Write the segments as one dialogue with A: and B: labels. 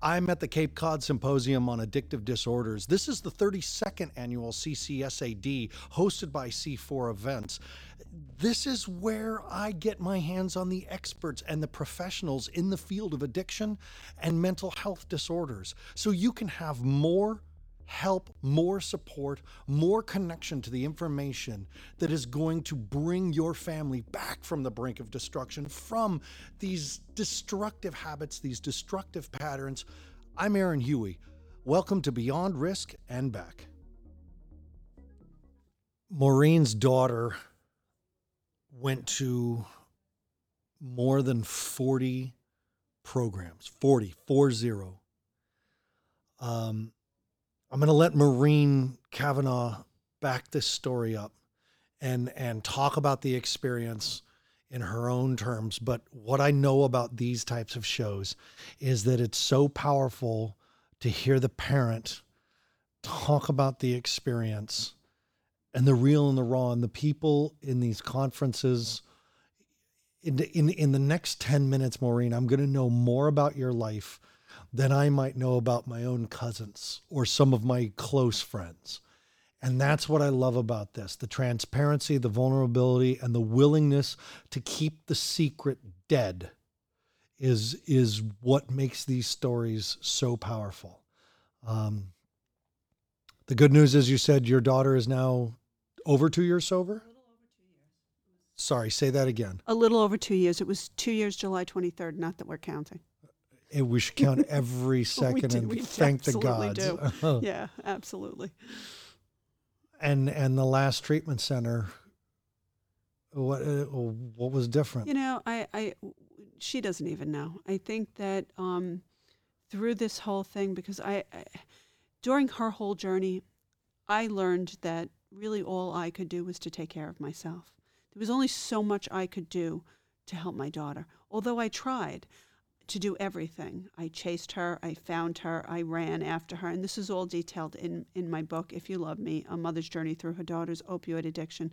A: I'm at the Cape Cod Symposium on Addictive Disorders. This is the 32nd annual CCSAD hosted by C4 Events. This is where I get my hands on the experts and the professionals in the field of addiction and mental health disorders so you can have more help, more support, more connection to the information that is going to bring your family back from the brink of destruction, from these destructive habits, these destructive patterns. I'm Aaron Huey. Welcome to Beyond Risk and Back. Maureen's daughter went to more than 40 programs 40 40 um, I'm going to let Maureen Cavanagh back this story up and and talk about the experience in her own terms. But what I know about these types of shows is that it's so powerful to hear the parent talk about the experience and the real and the raw and the people in these conferences. In, in, in the next 10 minutes, Maureen, I'm going to know more about your life than I might know about my own cousins or some of my close friends. And that's what I love about this the transparency, the vulnerability, and the willingness to keep the secret dead is, is what makes these stories so powerful. Um, the good news is you said your daughter is now over two years sober? Sorry, say that again.
B: A little over two years. It was two years, July 23rd, not that we're counting.
A: And we should count every second
B: do,
A: and
B: we
A: thank the gods.
B: do. yeah, absolutely.
A: and and the last treatment center what uh, what was different
B: You know, I, I, she doesn't even know. I think that um, through this whole thing, because I, I, during her whole journey, I learned that really all I could do was to take care of myself. There was only so much I could do to help my daughter. Although I tried to do everything, I chased her, I found her, I ran after her, and this is all detailed in in my book. If you love me, a mother's journey through her daughter's opioid addiction.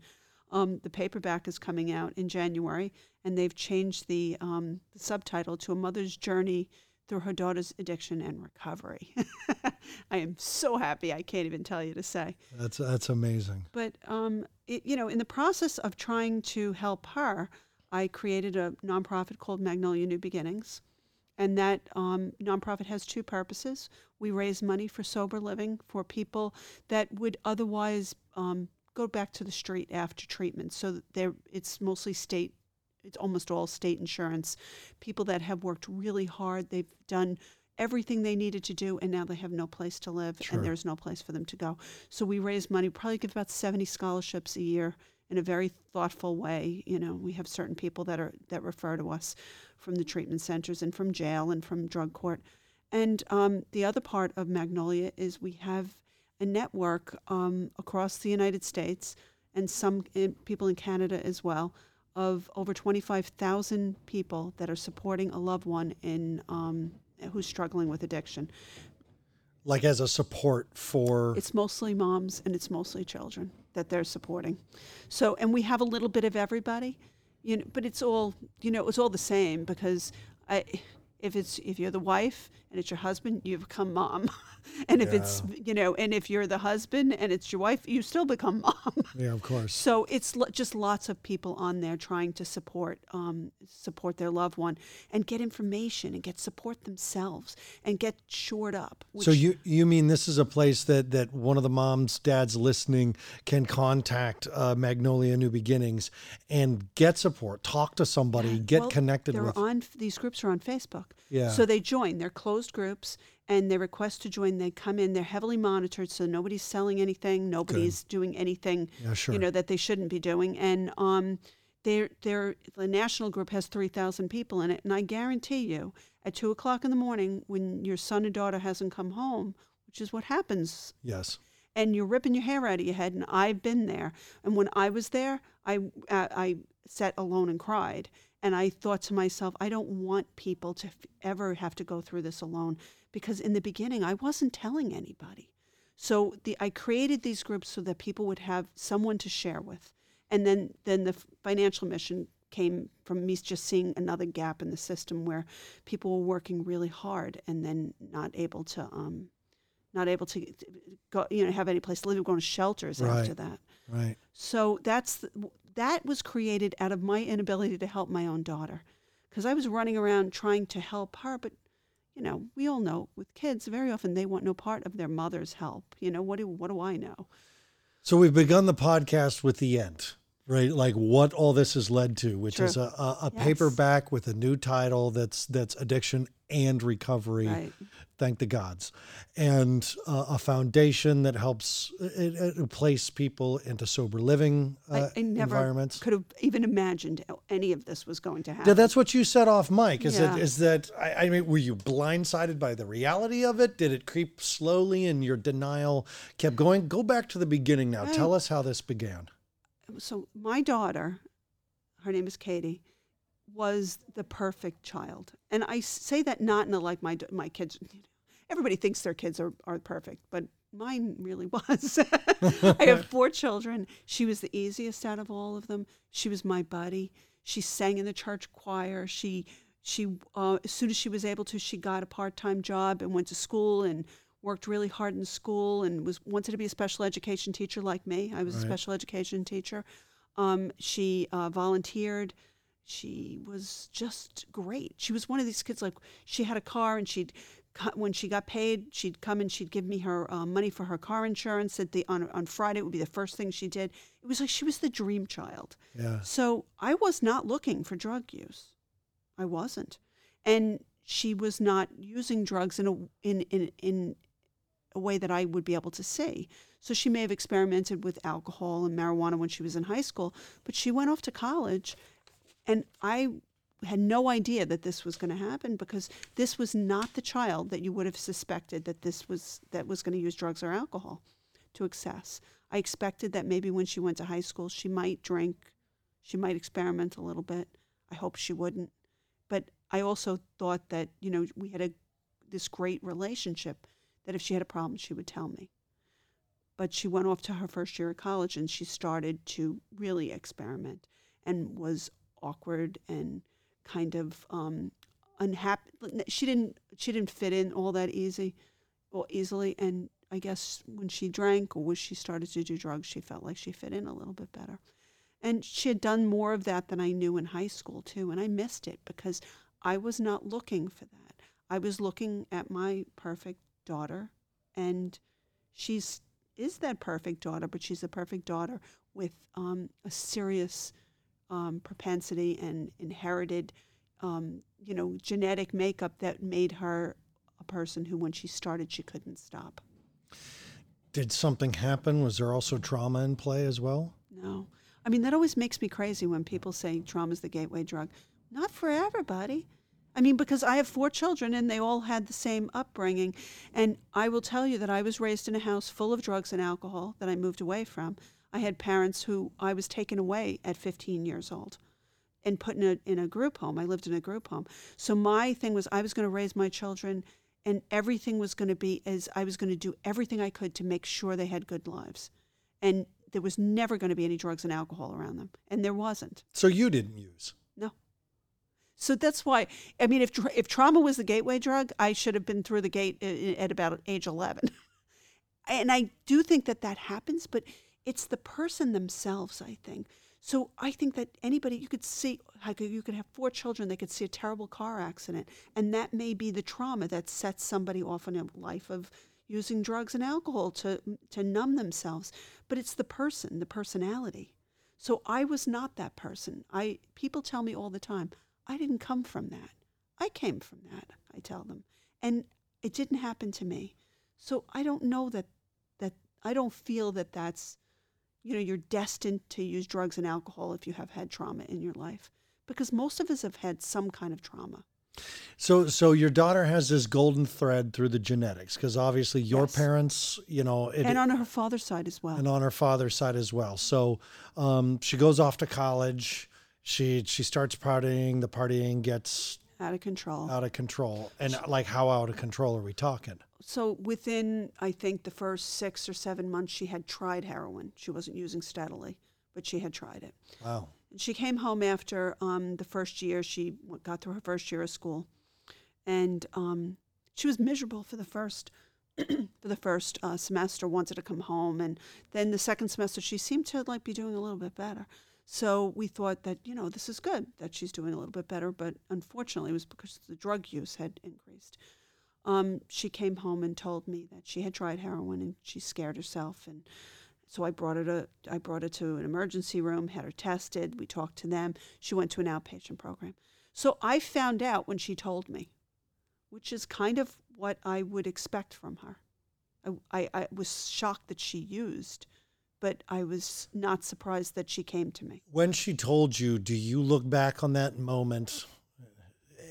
B: Um, the paperback is coming out in January, and they've changed the, um, the subtitle to A Mother's Journey Through Her Daughter's Addiction and Recovery. I am so happy, I can't even tell you to say.
A: that's that's amazing
B: But, um, it, you know, in the process of trying to help her, I created a nonprofit called Magnolia New Beginnings. And that um, nonprofit has two purposes. We raise money for sober living for people that would otherwise um, go back to the street after treatment. So that they're, it's mostly state, it's almost all state insurance. People that have worked really hard, they've done everything they needed to do, and now they have no place to live,
A: Sure.
B: and there's no place for them to go. So we raise money, probably give about 70 scholarships a year in a very thoughtful way. You know, we have certain people that are that refer to us from the treatment centers and from jail and from drug court. And um, the other part of Magnolia is we have a network um, across the United States and some in, people in Canada as well of over 25,000 people that are supporting a loved one in um, who's struggling with addiction.
A: Like as a support for
B: It's mostly moms and it's mostly children that they're supporting. So, and we have a little bit of everybody, you know, but it's all, you know, it's all the same because I, if it's if you're the wife and it's your husband, you become mom, and if it's you know, and if you're the husband and it's your wife, you still become mom.
A: yeah of course
B: So it's lo- just lots of people on there trying to support um, support their loved one and get information and get support themselves and get shored up.
A: so you you mean this is a place that that one of the moms dads listening can contact uh, magnolia new beginnings and get support talk to somebody get
B: Well,
A: connected
B: they're
A: with
B: on these groups are on Facebook.
A: Yeah.
B: So they join. They're closed groups, and they request to join. They come in. They're heavily monitored, so nobody's selling anything. Nobody's doing anything.
A: Yeah, sure.
B: You know that they shouldn't be doing. And um, they're they're the national group has three thousand people in it, and I guarantee you, at two o'clock in the morning, when your son and daughter hasn't come home, which is what happens
A: yes
B: and you're ripping your hair out of your head. And I've been there. And when I was there, I uh, I sat alone and cried. And I thought to myself, I don't want people to f- ever have to go through this alone because in the beginning I wasn't telling anybody. So the I created these groups so that people would have someone to share with. And then then the financial mission came from me just seeing another gap in the system where people were working really hard and then not able to um, not able to go you know have any place to live, going to shelters after that.
A: Right.
B: So that's the, that was created out of my inability to help my own daughter, because I was running around trying to help her, but you know we all know with kids very often they want no part of their mother's help. You know what do what do I know?
A: So we've begun the podcast with the end, right? Like what all this has led to, which is a, a, a
B: Yes.
A: paperback with a new title that's that's addiction and recovery.
B: Right.
A: Thank the gods, and uh, a foundation that helps it, it place people into sober living uh,
B: I, I never
A: environments.
B: could have even imagined any of this was going to happen.
A: Yeah, that's what you said off mic. Is
B: Yeah.
A: that is that I, I mean, were you blindsided by the reality of it? Did it creep slowly, and your denial kept going? Go back to the beginning now. Tell us how this began.
B: so my daughter, her name is Katie, was the perfect child, and I say that not in a like my my kids. Everybody thinks their kids are are perfect, but mine really was. I have four children. She was the easiest out of all of them. She was my buddy. She sang in the church choir. She she uh, as soon as she was able to, she got a part time job and went to school and worked really hard in school and was wanted to be a special education teacher like me. I was a special education teacher. Um, she uh, volunteered. She was just great. She was one of these kids like she had a car and she'd when she got paid, she'd come and she'd give me her uh, money for her car insurance. At the on on Friday, it would be the first thing she did. It was like she was the dream child.
A: Yeah.
B: So I was not looking for drug use. I wasn't, and she was not using drugs in a in in in a way that I would be able to see. So she may have experimented with alcohol and marijuana when she was in high school, but she went off to college, and I had no idea that this was going to happen because this was not the child that you would have suspected that this was that was going to use drugs or alcohol to excess. I expected that maybe when she went to high school she might drink, she might experiment a little bit. I hope she wouldn't. But I also thought that, you know, we had a this great relationship that if she had a problem she would tell me. But she went off to her first year of college and she started to really experiment and was awkward and kind of um, unhappy. She didn't she didn't fit in all that easy or easily. And I guess when she drank or when she started to do drugs, she felt like she fit in a little bit better. And she had done more of that than I knew in high school too, and I missed it because I was not looking for that. I was looking at my perfect daughter, and she's is that perfect daughter, but she's a perfect daughter with um, a serious um, propensity and inherited, um, you know, genetic makeup that made her a person who, when she started, she couldn't stop.
A: Did something happen? Was there also trauma in play as well?
B: No. I mean, that always makes me crazy when people say trauma is the gateway drug. Not for everybody. I mean, because I have four children and they all had the same upbringing. And I will tell you that I was raised in a house full of drugs and alcohol that I moved away from. I had parents who I was taken away at 15 years old and put in a, in a group home. I lived in a group home. So my thing was I was going to raise my children and everything was going to be as I was going to do everything I could to make sure they had good lives. And there was never going to be any drugs and alcohol around them. And there wasn't.
A: So you didn't use.
B: No. So that's why, I mean, if, tra- if trauma was the gateway drug, I should have been through the gate at about age 11. and I do think that that happens, but it's the person themselves, I think. So I think that anybody, you could see, you could have four children, they could see a terrible car accident, and that may be the trauma that sets somebody off on a life of using drugs and alcohol to to numb themselves. But it's the person, the personality. So I was not that person. I people tell me all the time, I didn't come from that. I came from that, I tell them. And it didn't happen to me. So I don't know that that I don't feel that that's you know, you're destined to use drugs and alcohol if you have had trauma in your life because most of us have had some kind of trauma.
A: So, so your daughter has this golden thread through the genetics because obviously your
B: Yes.
A: parents, you know, it,
B: and on her father's side as well.
A: and on her father's side as well. So, um, she goes off to college. She she starts partying. The partying gets
B: out of control.
A: out of control. And like, how out of control are we talking?
B: So within, I think, the first six or seven months, she had tried heroin. She wasn't using steadily, but she had tried it.
A: Wow.
B: And she came home after um, the first year. She got through her first year of school, and um, she was miserable for the first for the first uh, semester. Wanted to come home, and then the second semester she seemed to like be doing a little bit better. So we thought that you know this is good that she's doing a little bit better, but unfortunately it was because the drug use had increased. Um, she came home and told me that she had tried heroin and she scared herself and so I brought her to I brought her to an emergency room, had her tested. We talked to them. She went to an outpatient program. So I found out when she told me, which is kind of what I would expect from her. I, I, I was shocked that she used, but I was not surprised that she came to me.
A: When she told you, do you look back on that moment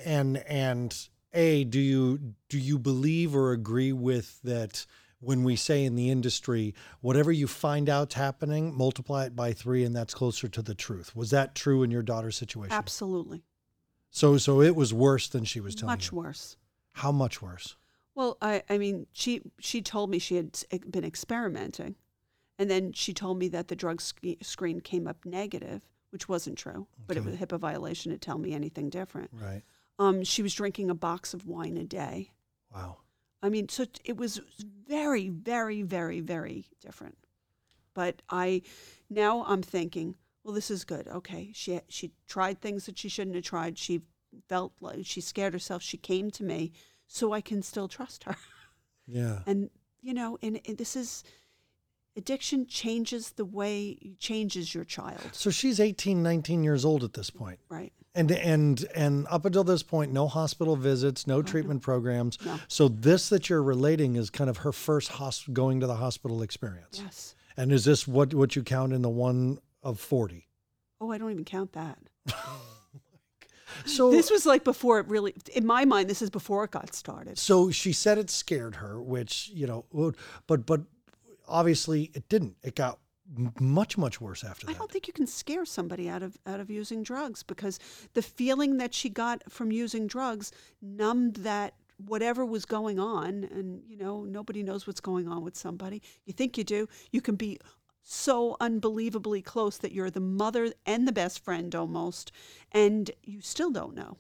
A: and and a do you do you believe or agree with that when we say in the industry whatever you find out's happening multiply it by 3 and that's closer to the truth. Was that true in your daughter's situation?
B: Absolutely.
A: So so it was worse than she was telling
B: Much
A: you.
B: worse.
A: How much worse?
B: Well, I, I mean, she she told me she had been experimenting, and then she told me that the drug sc- screen came up negative, which wasn't true. But it was a HIPAA violation to tell me anything different.
A: Right.
B: Um, she was drinking a box of wine a day.
A: Wow.
B: I mean, so it was very, very, very, very different. But I now I'm thinking, well, this is good. Okay, she she tried things that she shouldn't have tried. She felt like she scared herself. She came to me, so I can still trust her.
A: Yeah.
B: and you know and, and this is addiction changes the way changes your child
A: So she's 18, 19 years old at this point.
B: right
A: And and and up until this point, no hospital visits, no treatment programs.
B: no
A: So this that you're relating is kind of her first hos- going to the hospital experience.
B: yes
A: And is this what what you count in the one of 40?
B: oh i don't even count that
A: So
B: this was like before it really in my mind this is before it got started
A: so she said it scared her, which, you know, but but obviously it didn't. It got much much worse after that.
B: i don't think you can scare somebody out of out of using drugs because the feeling that she got from using drugs numbed that whatever was going on and you know nobody knows what's going on with somebody you think you do you can be so unbelievably close that you're the mother and the best friend almost and you still don't know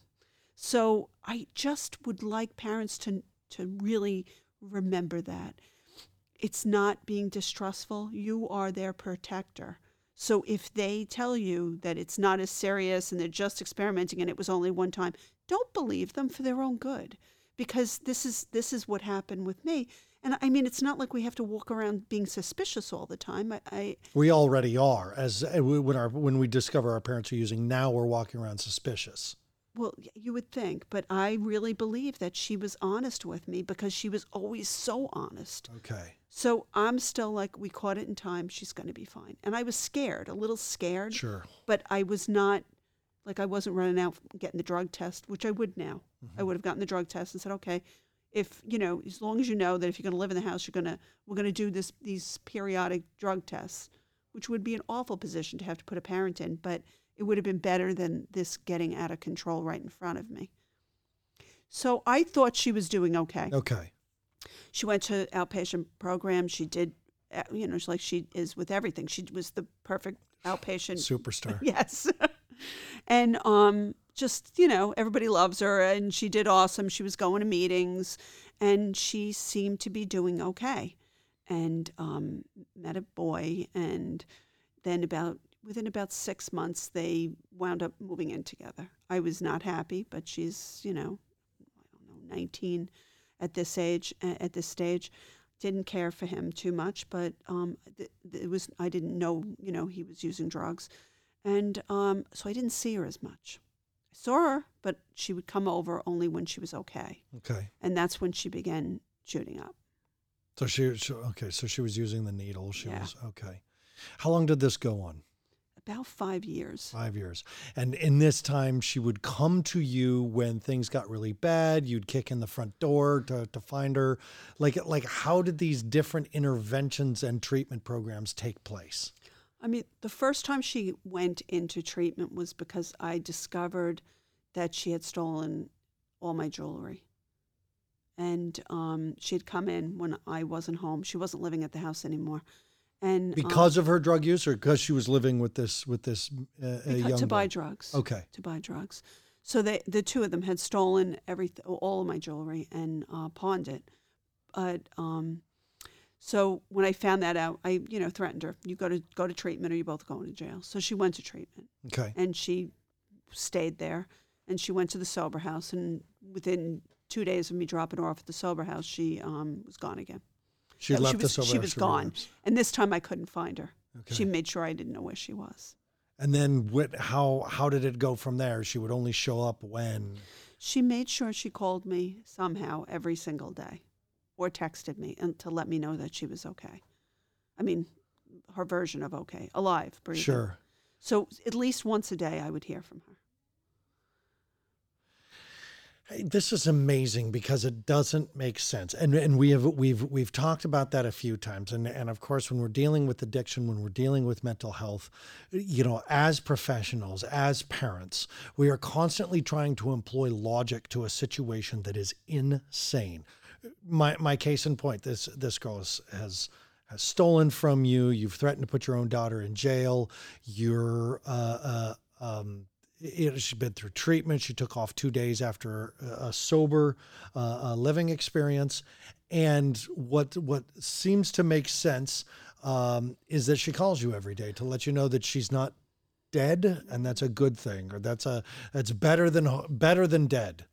B: so i just would like parents to to really remember that it's not being distrustful. You are their protector. So if they tell you that it's not as serious and they're just experimenting and it was only one time don't believe them for their own good. Because this is this is what happened with me. And i mean it's not like we have to walk around being suspicious all the time. I, I
A: We already are as uh, when our when we discover our parents are using now we're walking around suspicious.
B: Well you would think but i really believe that she was honest with me because she was always so honest
A: Okay.
B: so i'm still like we caught it in time she's going to be fine and i was scared a little scared
A: Sure.
B: but I was not like I wasn't running out getting the drug test, which I would now. I mm-hmm. would have gotten the drug test and said, okay, if you know, as long as you know that if you're going to live in the house, you're going to we're going to do this these periodic drug tests, which would be an awful position to have to put a parent in, but it would have been better than this getting out of control right in front of me. So I thought she was doing okay.
A: Okay.
B: She went to outpatient program. She did, uh, you know, she's like she is with everything. She was the perfect outpatient
A: Superstar.
B: yes. and um just, you know, everybody loves her and she did awesome. She was going to meetings and she seemed to be doing okay. And um met a boy and then about within about 6 months they wound up moving in together. I was not happy, but she's, you know, I don't know, 19 at this age at this stage didn't care for him too much, but um, th- th- it was I didn't know you know he was using drugs, and um, so I didn't see her as much. I saw her, but she would come over only when she was okay,
A: Okay.
B: and that's when she began shooting up.
A: So she, she okay. So she was using the needle. She
B: Yeah.
A: was okay. How long did this go on?
B: About five years.
A: Five years. And in this time, she would come to you when things got really bad. You'd kick in the front door to, to find her. Like, like, how did these different interventions and treatment programs take place?
B: I mean, the first time she went into treatment was because I discovered that she had stolen all my jewelry. And um, she had come in when I wasn't home. She wasn't living at the house anymore. And um,
A: Because of her drug use, or because she was living with this with this uh, a young
B: to buy
A: boy?
B: drugs.
A: Okay.
B: to buy drugs. So they, the two of them had stolen everything, all of my jewelry, and uh, pawned it. But um, so when I found that out, I you know threatened her. You go to go to treatment, or you both going to jail. So she went to treatment,
A: Okay.
B: and she stayed there. And she went to the sober house, and within two days of me dropping her off at the sober house, she um, was gone again.
A: She
B: Yeah, she
A: left
B: was-
A: this over.
B: she was gone.
A: relapse.
B: And this time I couldn't find her.
A: Okay.
B: She made sure I didn't know where she was.
A: and then what? How how did it go from there? She would only show up when.
B: She made sure she called me somehow every single day or texted me and to let me know that she was okay. I mean, her version of okay, alive, breathing.
A: Sure.
B: So at least once a day I would hear from her.
A: This is amazing because it doesn't make sense, and and we have we've we've talked about that a few times, and and of course when we're dealing with addiction, when we're dealing with mental health, you know, as professionals, as parents, we are constantly trying to employ logic to a situation that is insane. My my case in point, this this girl has has has stolen from you. You've threatened to put your own daughter in jail. You're uh, uh, um, it, she's been through treatment. She took off two days after a, a sober uh, uh, living experience, and what what seems to make sense um, is that she calls you every day to let you know that she's not dead, and that's a good thing, or that's a that's better than better than dead.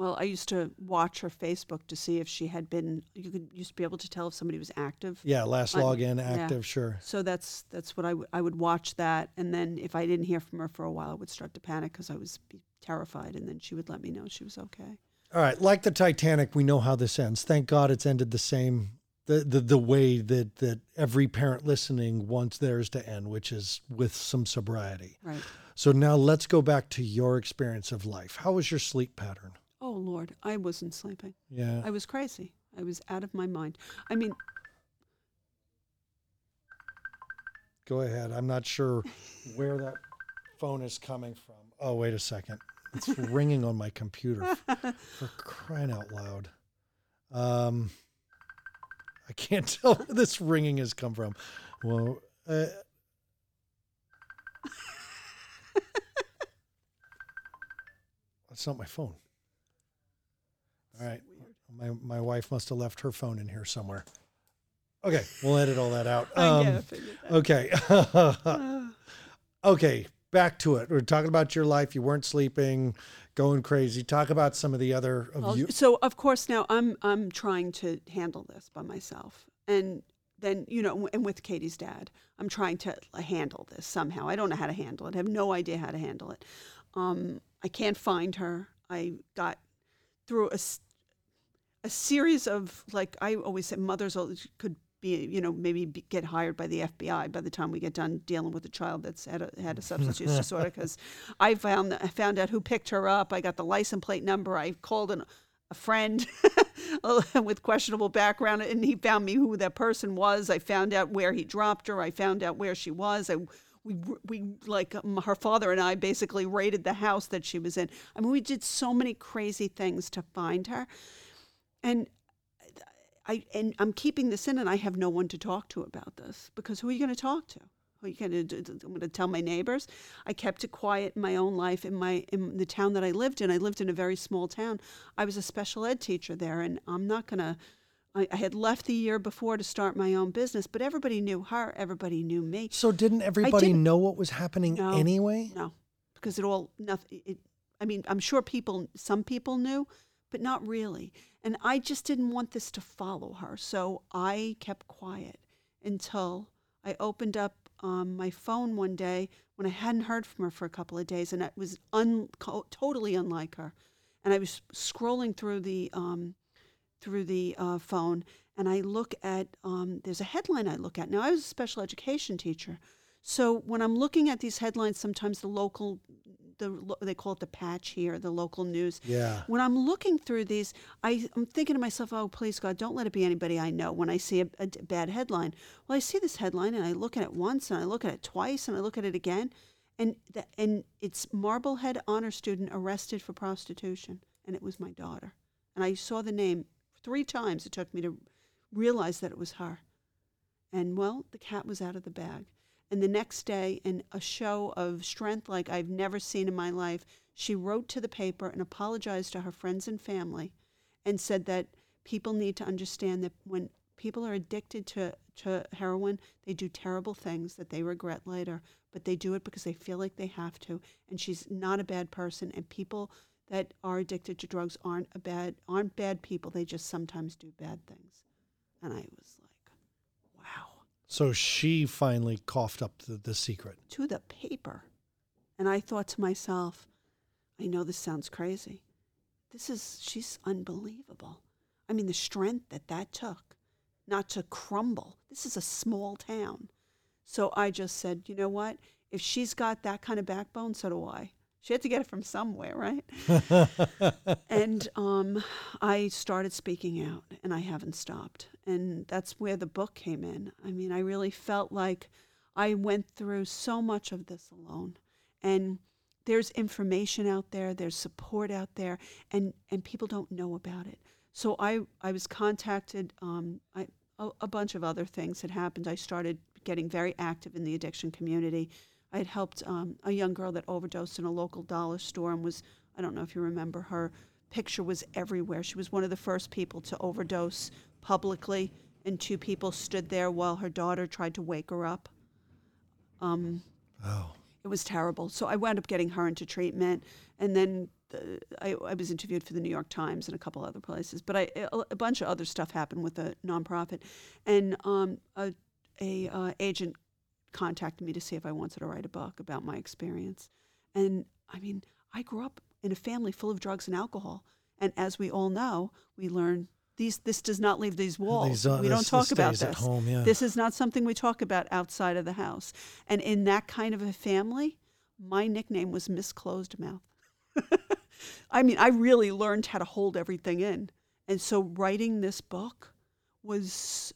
B: Yeah. Well, I used to watch her Facebook to see if she had been. You could used to be able to tell if somebody was active.
A: Yeah, last login
B: yeah.
A: active, sure.
B: So that's that's what I, w- I would watch that, and then if I didn't hear from her for a while, I would start to panic because I was be terrified, and then she would let me know she was okay.
A: All right, like the Titanic, we know how this ends. Thank God it's ended the same the the, the way that that every parent listening wants theirs to end, which is with some sobriety.
B: Right.
A: So now let's go back to your experience of life. How was your sleep pattern?
B: Lord, I wasn't sleeping.
A: Yeah.
B: I was crazy. I was out of my mind. I mean,
A: Go ahead. I'm not sure where that phone is coming from. Oh, wait a second. It's ringing on my computer. For crying out loud. Um, I can't tell where this ringing has come from. Well, uh, that's not my phone. All right. My, my wife must have left her phone in here somewhere. Okay. We'll edit all that out. Um,
B: yeah, that.
A: Okay. Okay. Back to it. We're talking about your life. You weren't sleeping, going crazy. Talk about some of the other of
B: Well,
A: you.
B: so of course now I'm I'm trying to handle this by myself, and then you know, and with Katie's dad, I'm trying to handle this somehow. I don't know how to handle it. I have no idea how to handle it. Um, I can't find her. I got through a a series of like I always say, mothers could be you know maybe be, get hired by the FBI by the time we get done dealing with a child that's had a had a substance use disorder because I found I found out who picked her up. I got the license plate number. I called an, a friend with questionable background, and he found me who that person was. I found out where he dropped her. I found out where she was. I we we like um, her father and I basically raided the house that she was in. I mean, we did so many crazy things to find her, and I and I'm keeping this in, and I have no one to talk to about this because who are you going to talk to? Who are you going to? I'm going to tell my neighbors. I kept it quiet in my own life in my in the town that I lived in. I lived in a very small town. I was a special ed teacher there, and I'm not going to. I, I had left the year before to start my own business, but everybody knew her. Everybody knew me.
A: So didn't everybody
B: didn't-
A: know what was happening
B: No.
A: anyway?
B: No, because it all nothing. It, I mean, I'm sure people, some people knew, but not really. And I just didn't want this to follow her, so I kept quiet until I opened up um, my phone one day when I hadn't heard from her for a couple of days, and it was un, totally unlike her. And I was scrolling through the um, through the uh, phone, and I look at um, there's a headline I look at. Now I was a special education teacher, so when I'm looking at these headlines, sometimes the local, the they call it the patch here, the local news.
A: Yeah.
B: When I'm looking through these, I, I'm thinking to myself, oh, please God, don't let it be anybody I know when I see a bad headline. Well, I see this headline and I look at it once and I look at it twice and I look at it again. And, the, and it's Marblehead honor student arrested for prostitution. And it was my daughter. And I saw the name three times. It took me to realize that it was her. And well, the cat was out of the bag. And the next day, in a show of strength like I've never seen in my life, she wrote to the paper and apologized to her friends and family and said that people need to understand that when people are addicted to, to heroin, they do terrible things that they regret later, but they do it because they feel like they have to. And she's not a bad person. And people that are addicted to drugs aren't a bad aren't bad people. They just sometimes do bad things. And I was like.
A: So she finally coughed up the, the secret.
B: To the paper. And I thought to myself, I know this sounds crazy. This is she's unbelievable. I mean, the strength that that took not to crumble. This is a small town. So I just said, you know what? If she's got that kind of backbone, so do I. She had to get it from somewhere, right? and um, I started speaking out, and I haven't stopped. And that's where the book came in. I mean, I really felt like I went through so much of this alone. And there's information out there, there's support out there, and, and people don't know about it. So I, I was contacted. Um, I, a, a bunch of other things had happened. I started getting very active in the addiction community. I had helped um, a young girl that overdosed in a local dollar store and was, I don't know if you remember her, picture was everywhere. She was one of the first people to overdose publicly, and two people stood there while her daughter tried to wake her up. Um,
A: Oh.
B: it was terrible. So I wound up getting her into treatment, and then the, I, I was interviewed for the New York Times and a couple other places. But I, a, a bunch of other stuff happened with the nonprofit, and um, a, a uh, agent contacted me to see if I wanted to write a book about my experience. And I mean, I grew up in a family full of drugs and alcohol, and as we all know, we learn. These, this does not leave these walls.
A: These, uh,
B: we don't
A: this-
B: talk
A: this
B: about this.
A: at home, yeah.
B: This is not something we talk about outside of the house. And in that kind of a family, my nickname was Miss Closed Mouth. I mean, I really learned how to hold everything in. And so writing this book was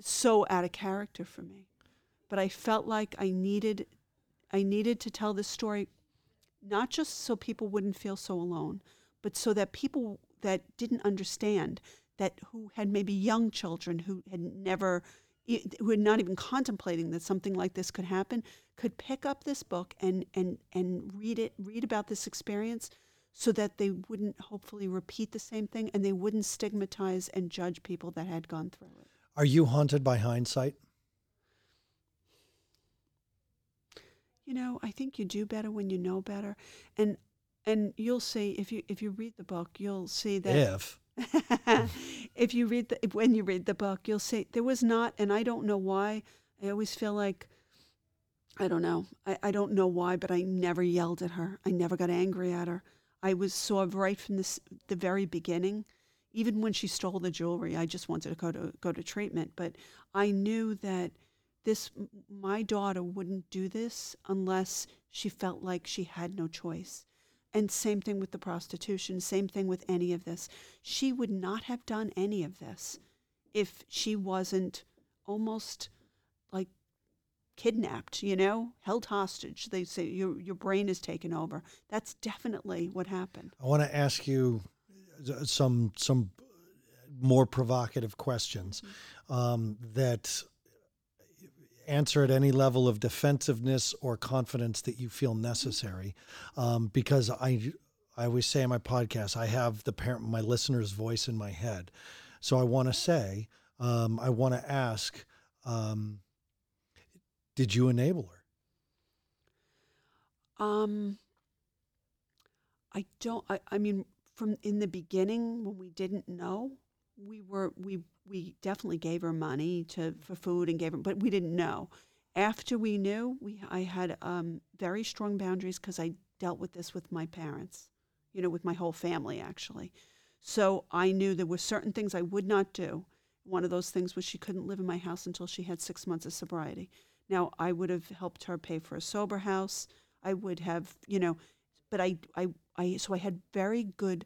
B: so out of character for me. But I felt like I needed I needed to tell this story not just so people wouldn't feel so alone, but so that people that didn't understand that who had maybe young children who had never who had not even contemplating that something like this could happen could pick up this book and and and read it read about this experience so that they wouldn't hopefully repeat the same thing and they wouldn't stigmatize and judge people that had gone through it
A: Are you haunted by hindsight?
B: You know i think you do better when you know better and and you'll see if you if you read the book you'll see that
A: If.
B: if you read the when you read the book, you'll see there was not, and I don't know why. I always feel like I don't know. I, I don't know why, but I never yelled at her. I never got angry at her. I was sort of right from this the very beginning. Even when she stole the jewelry, I just wanted to go to go to treatment. But I knew that this my daughter wouldn't do this unless she felt like she had no choice. And same thing with the prostitution, same thing with any of this. She would not have done any of this if she wasn't almost like kidnapped, you know, held hostage. They say your your brain is taken over. That's definitely what happened.
A: I want to ask you uh, some some more provocative questions um, that answer at any level of defensiveness or confidence that you feel necessary. Um, because I I always say in my podcast, I have the parent my listener's voice in my head. So I want to say, um, I want to ask, um, did you enable her?
B: Um I don't I, I mean from in the beginning when we didn't know, we were we we definitely gave her money to for food and gave her but we didn't know. After we knew, we I had um very strong boundaries cuz I dealt with this with my parents. You know, with my whole family actually. So I knew there were certain things I would not do. One of those things was she couldn't live in my house until she had 6 months of sobriety. Now, I would have helped her pay for a sober house. I would have, you know, but I, I, I, so I had very good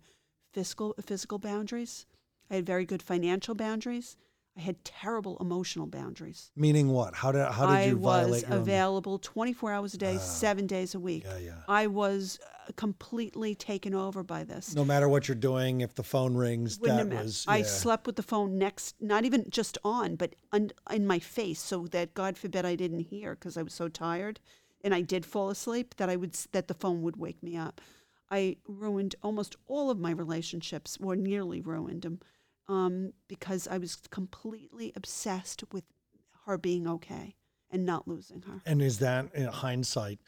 B: fiscal, physical boundaries. I had very good financial boundaries. I had terrible emotional boundaries.
A: Meaning what? How did how did
B: I
A: you
B: was
A: violate your own-
B: available 24 hours a day,
A: Ah.
B: seven days a week.
A: Yeah, yeah.
B: I was uh, completely taken over by this.
A: No matter what you're doing, if the phone rings,
B: Wouldn't
A: that was
B: I slept with the phone next, not even just on, but un, in my face, so that God forbid I didn't hear because I was so tired, and I did fall asleep that I would that the phone would wake me up. I ruined almost all of my relationships, or nearly ruined them, um, because I was completely obsessed with her being okay and not losing her.
A: And is that in hindsight?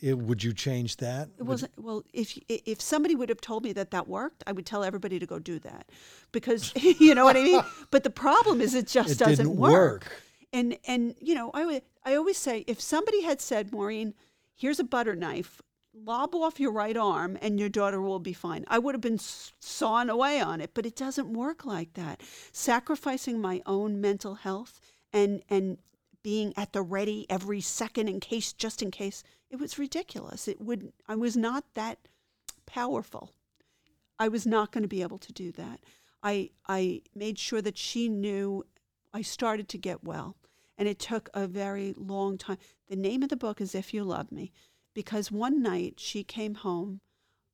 A: It, would you change that?
B: It wasn't well. If if somebody would have told me that that worked, I would tell everybody to go do that, because you know what I mean. But the problem is, it just
A: It
B: doesn't
A: didn't
B: work.
A: work.
B: And and you know, I would I always say, if somebody had said, Maureen, here's a butter knife, lob off your right arm, and your daughter will be fine, I would have been sawing away on it. But it doesn't work like that. Sacrificing my own mental health and and being at the ready every second in case, just in case, it was ridiculous. It would. I was not that powerful. I was not going to be able to do that. I I made sure that she knew I started to get well, and it took a very long time. The name of the book is If You Love Me, because one night she came home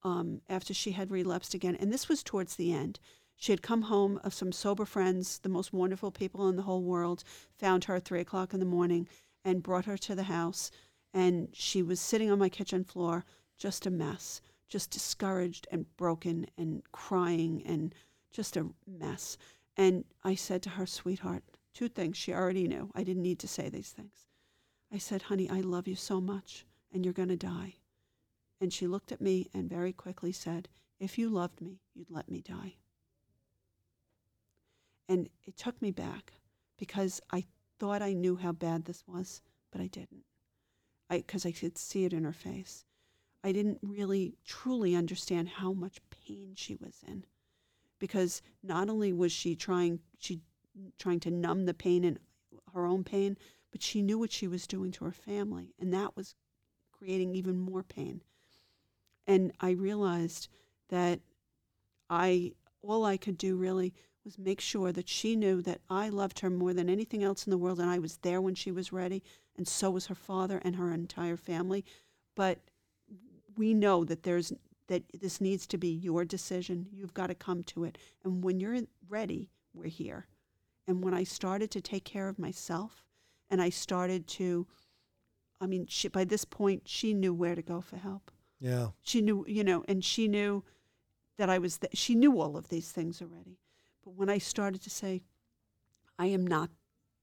B: um, after she had relapsed again, and this was towards the end. She had come home of some sober friends, the most wonderful people in the whole world, found her at three o'clock in the morning and brought her to the house. And she was sitting on my kitchen floor, just a mess, just discouraged and broken and crying and just a mess. And I said to her, sweetheart, two things she already knew. I didn't need to say these things. I said, honey, I love you so much, and you're going to die. And she looked at me and very quickly said, If you loved me, you'd let me die. And it took me back because I thought I knew how bad this was, but I didn't. I because I could see it in her face. I didn't really truly understand how much pain she was in. Because not only was she trying she trying to numb the pain and her own pain, but she knew what she was doing to her family, and that was creating even more pain. And I realized that I all I could do really was make sure that she knew that I loved her more than anything else in the world and I was there when she was ready and so was her father and her entire family. But we know that there's that this needs to be your decision. You've got to come to it. And when you're ready, we're here. And when I started to take care of myself and I started to I mean, she, by this point, she knew where to go for help.
A: Yeah.
B: She knew, you know, and she knew that I was, th- she knew all of these things already. But when I started to say, I am not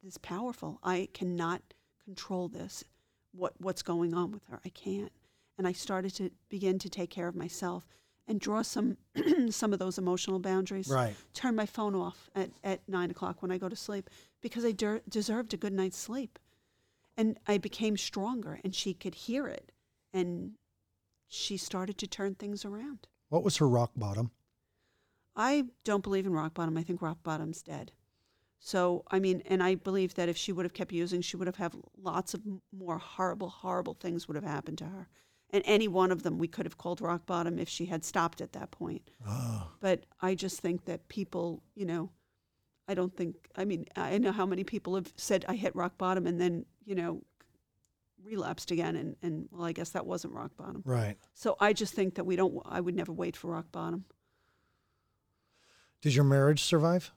B: this powerful, I cannot control this, what, what's going on with her, I can't. And I started to begin to take care of myself and draw some, some of those emotional boundaries.
A: Right.
B: Turn my phone off at, at nine o'clock when I go to sleep because I der- deserved a good night's sleep. And I became stronger and she could hear it. And she started to turn things around.
A: What was her rock bottom?
B: I don't believe in rock bottom. I think rock bottom's dead. So, I mean, and I believe that if she would have kept using, she would have had lots of more horrible, horrible things would have happened to her. And any one of them we could have called rock bottom if she had stopped at that point.
A: Oh,
B: But I just think that people, you know, I don't think, I mean, I know how many people have said I hit rock bottom and then, you know, relapsed again. And, and well, I guess that wasn't rock bottom.
A: right.
B: So I just think that we don't, I would never wait for rock bottom.
A: Did your marriage survive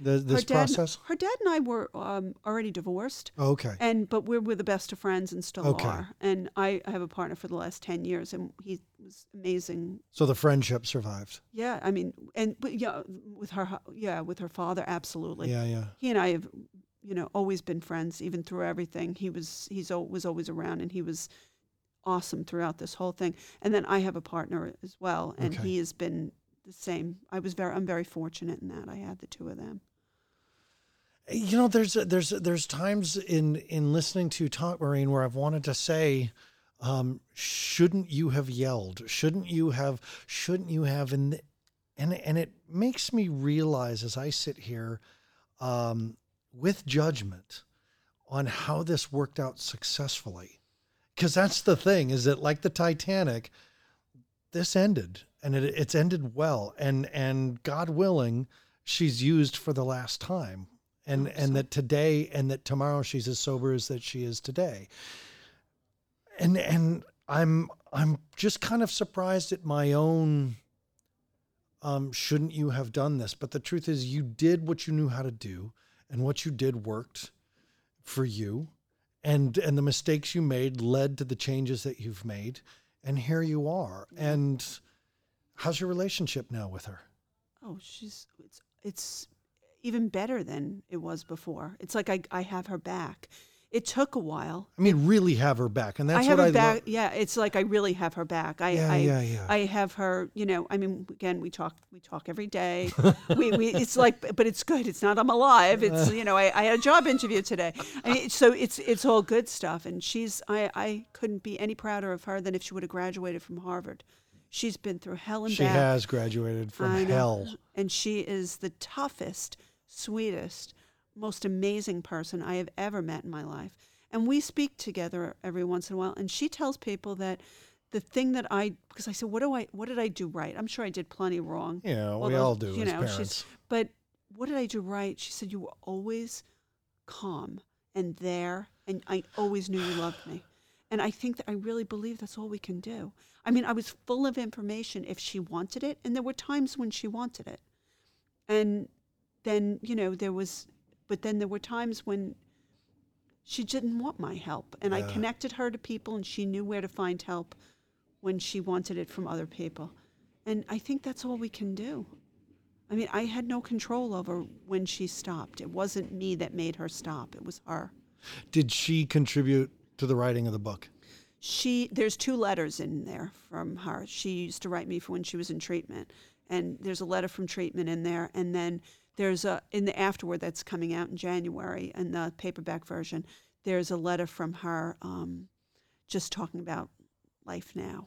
A: the, this
B: her dad,
A: process?
B: Her dad and I were um, already divorced.
A: Oh, okay.
B: And but we're, we're the best of friends and still
A: Okay.
B: are. And I, I have a partner for the last ten years, and he was amazing.
A: So the friendship survived.
B: Yeah, I mean, and but yeah, with her, yeah, with her father, absolutely.
A: Yeah, yeah.
B: He and I have, you know, always been friends, even through everything. He was he's was always around, and he was awesome throughout this whole thing. And then I have a partner as well, and
A: Okay.
B: he has been the same. I was very I'm very fortunate in that I had the two of them.
A: You know, there's there's there's times in in listening to Talk Maureen where I've wanted to say, um, shouldn't you have yelled? Shouldn't you have? Shouldn't you have? And and and it makes me realize as I sit here, um, with judgment, on how this worked out successfully, because that's the thing is that like the Titanic, this ended and it, it's ended well, and and God willing, she's used for the last time and and that today and that tomorrow she's as sober as that she is today. And and I'm I'm just kind of surprised at my own um shouldn't you have done this? But the truth is you did what you knew how to do and what you did worked for you and and the mistakes you made led to the changes that you've made and here you are. And how's your relationship now with her?
B: Oh, she's it's it's even better than it was before. It's like I I have her back. It took a while.
A: I mean, really have her back, and that's
B: I have
A: what
B: her
A: I
B: back.
A: love.
B: Yeah, it's like I really have her back. I,
A: Yeah,
B: I,
A: yeah, yeah.
B: I have her. You know, I mean, again, we talk, we talk every day. we, we, it's like, but it's good. It's not I'm alive. It's you know, I, I had a job interview today. I mean, so it's it's all good stuff. And she's, I, I couldn't be any prouder of her than if she would have graduated from Harvard. She's been through hell and
A: She
B: back.
A: has graduated from hell.
B: And she is the toughest, sweetest, most amazing person I have ever met in my life. And we speak together every once in a while. And she tells people that the thing that I, because I said, what do I, what did I do right? I'm sure I did plenty wrong.
A: Yeah, we
B: Although,
A: all do
B: you know, she's-
A: parents.
B: But what did I do right? She said, you were always calm and there, and I always knew you loved me. And I think that I really believe that's all we can do. I mean, I was full of information if she wanted it, and there were times when she wanted it. And then, you know, there was, but then there were times when she didn't want my help. And I connected her to people, and she knew where to find help when she wanted it from other people. And I think that's all we can do. I mean, I had no control over when she stopped. It wasn't me that made her stop, it was her.
A: Did she contribute to the writing of the book?
B: She there's two letters in there from her. She used to write me for when she was in treatment. And there's a letter from treatment in there and then there's a in the afterward that's coming out in January in the paperback version. There's a letter from her um, just talking about life now.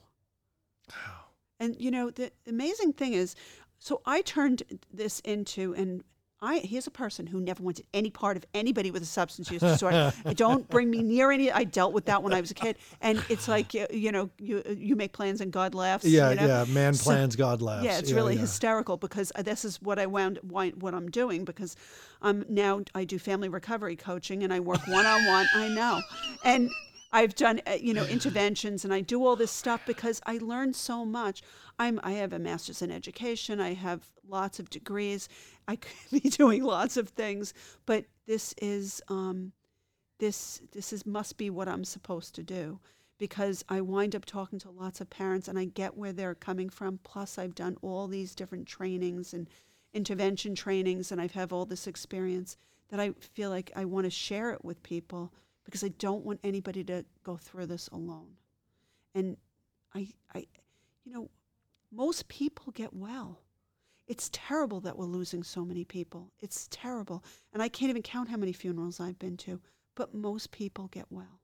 B: Wow. And you know, the amazing thing is, so I turned this into, and I here's a person who never wanted any part of anybody with a substance use disorder. Don't bring me near any. I dealt with that when I was a kid, and it's like you, you know, you you make plans and God laughs.
A: Yeah,
B: you know?
A: yeah. Man
B: So-
A: plans, God laughs.
B: Yeah, it's really
A: yeah.
B: hysterical because uh, this is what I wound why, what I'm doing because I'm now I do family recovery coaching and I work one on one. I know, and I've done uh, you know interventions and I do all this stuff because I learned so much. I'm I have a master's in education. I have lots of degrees. I could be doing lots of things, but this is um, this this is must be what I'm supposed to do because I wind up talking to lots of parents and I get where they're coming from. Plus, I've done all these different trainings and intervention trainings, and I've have all this experience that I feel like I want to share it with people because I don't want anybody to go through this alone. And I, I, you know, most people get well. It's terrible that we're losing so many people. It's terrible. And I can't even count how many funerals I've been to, but most people get well.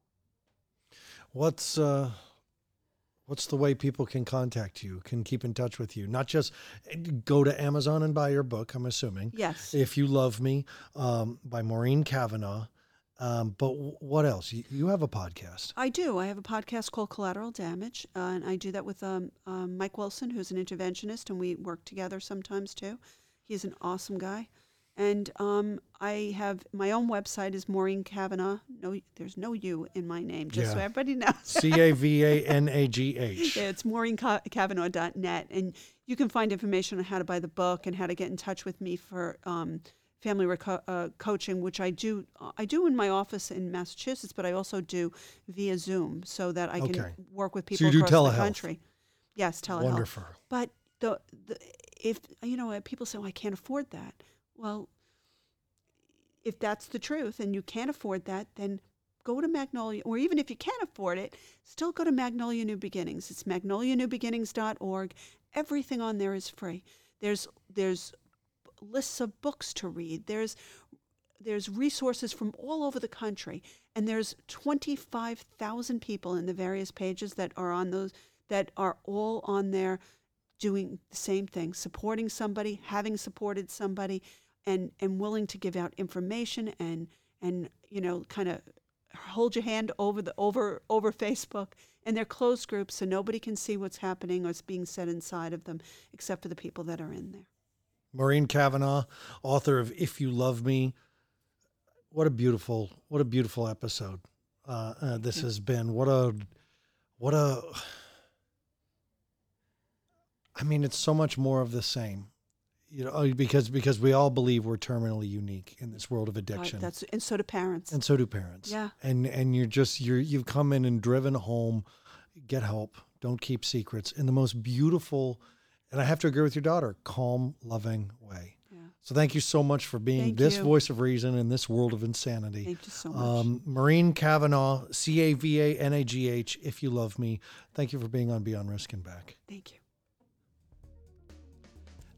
A: What's uh, what's the way people can contact you, can keep in touch with you? Not just eh, go to Amazon and buy your book. I'm assuming.
B: Yes.
A: If you love me, um, by Maureen Cavanagh. Um, but w- what else? You, you have a podcast.
B: I do. I have a podcast called Collateral Damage, uh, and I do that with um, um, Mike Wilson, who's an interventionist, and we work together sometimes too. He's an awesome guy. And um, I have my own website is Maureen Cavanagh. No, there's no U in my name, just so everybody knows.
A: C A V A N A G H.
B: Yeah, it's maureencavanagh.net. And you can find information on how to buy the book and how to get in touch with me for um, family reco- uh, coaching, which I do. I do in my office in Massachusetts, but I also do via Zoom so that I can
A: Okay.
B: work with people
A: do
B: across the country. Yes, telehealth.
A: Wonderful.
B: But the, the if you know people say, "Oh, I can't afford that." Well, if that's the truth and you can't afford that, then go to Magnolia, or even if you can't afford it, still go to Magnolia New Beginnings. It's magnolianewbeginnings.org. Everything on there is free. There's there's lists of books to read. There's there's resources from all over the country, and there's 25,000 people in the various pages that are on those that are all on there doing the same thing, supporting somebody, having supported somebody, and and willing to give out information and and you know kind of hold your hand over the over over Facebook. And they're closed groups, so nobody can see what's happening or what's being said inside of them, except for the people that are in there.
A: Maureen Cavanagh, author of If You Love Me, what a beautiful, what a beautiful episode uh, uh, this has been. What a, what a. I mean, it's so much more of the same, you know, uh, because because we all believe we're terminally unique in this world of addiction,
B: that's and so do parents.
A: and so do parents.
B: Yeah.
A: and and you're just you're you've come in and driven home. Get help. Don't keep secrets in the most beautiful, and I have to agree with your daughter, calm, loving way.
B: yeah.
A: So thank you so much for being
B: Thank
A: this
B: you.
A: voice of reason in this world of insanity.
B: Thank you so much.
A: Um, Maureen Cavanagh, C A V A N A G H, if you love me. Thank you for being on Beyond Risk and Back.
B: Thank you.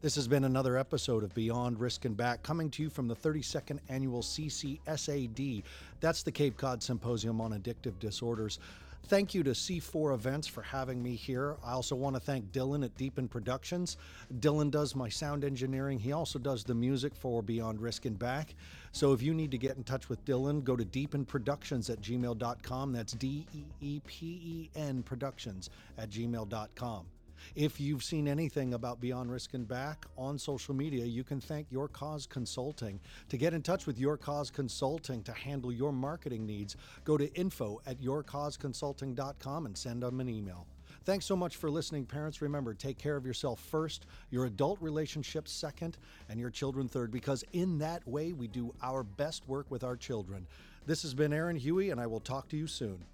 A: This has been another episode of Beyond Risk and Back, coming to you from the 32nd annual CCSAD. That's the Cape Cod Symposium on Addictive Disorders. Thank you to C4 Events for having me here. I also want to thank Dylan at Deepen Productions. Dylan does my sound engineering. He also does the music for Beyond Risk and Back. So if you need to get in touch with Dylan, go to deepenproductions at gmail.com. That's D E E P E N Productions at gmail.com. If you've seen anything about Beyond Risk and Back on social media, you can thank Your Cause Consulting. To get in touch with Your Cause Consulting to handle your marketing needs, go to info at yourcauseconsulting.com and send them an email. Thanks so much for listening, parents. Remember, take care of yourself first, your adult relationships second, and your children third, because in that way we do our best work with our children. This has been Aaron Huey, and I will talk to you soon.